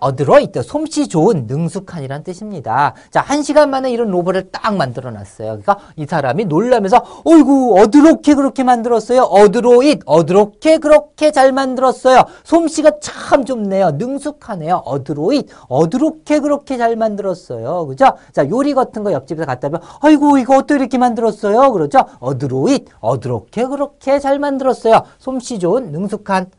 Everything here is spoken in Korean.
Adroit, 솜씨 좋은, 능숙한이란 뜻입니다. 자, 한 시간 만에 이런 로봇을 딱 만들어 놨어요. 그러니까 이 사람이 놀라면서, 어이구, 어드롭게 그렇게 만들었어요. Adroit, 어드롭게 그렇게 잘 만들었어요. 솜씨가 참 좋네요. 능숙하네요. Adroit, 어드롭게 그렇게 잘 만들었어요. 그죠? 자, 요리 같은 거 옆집에서 갖다 면 아이고, 이거 어떻게 이렇게 만들었어요? 그렇죠? Adroit, 어드롭게 그렇게 잘 만들었어요. 솜씨 좋은, 능숙한,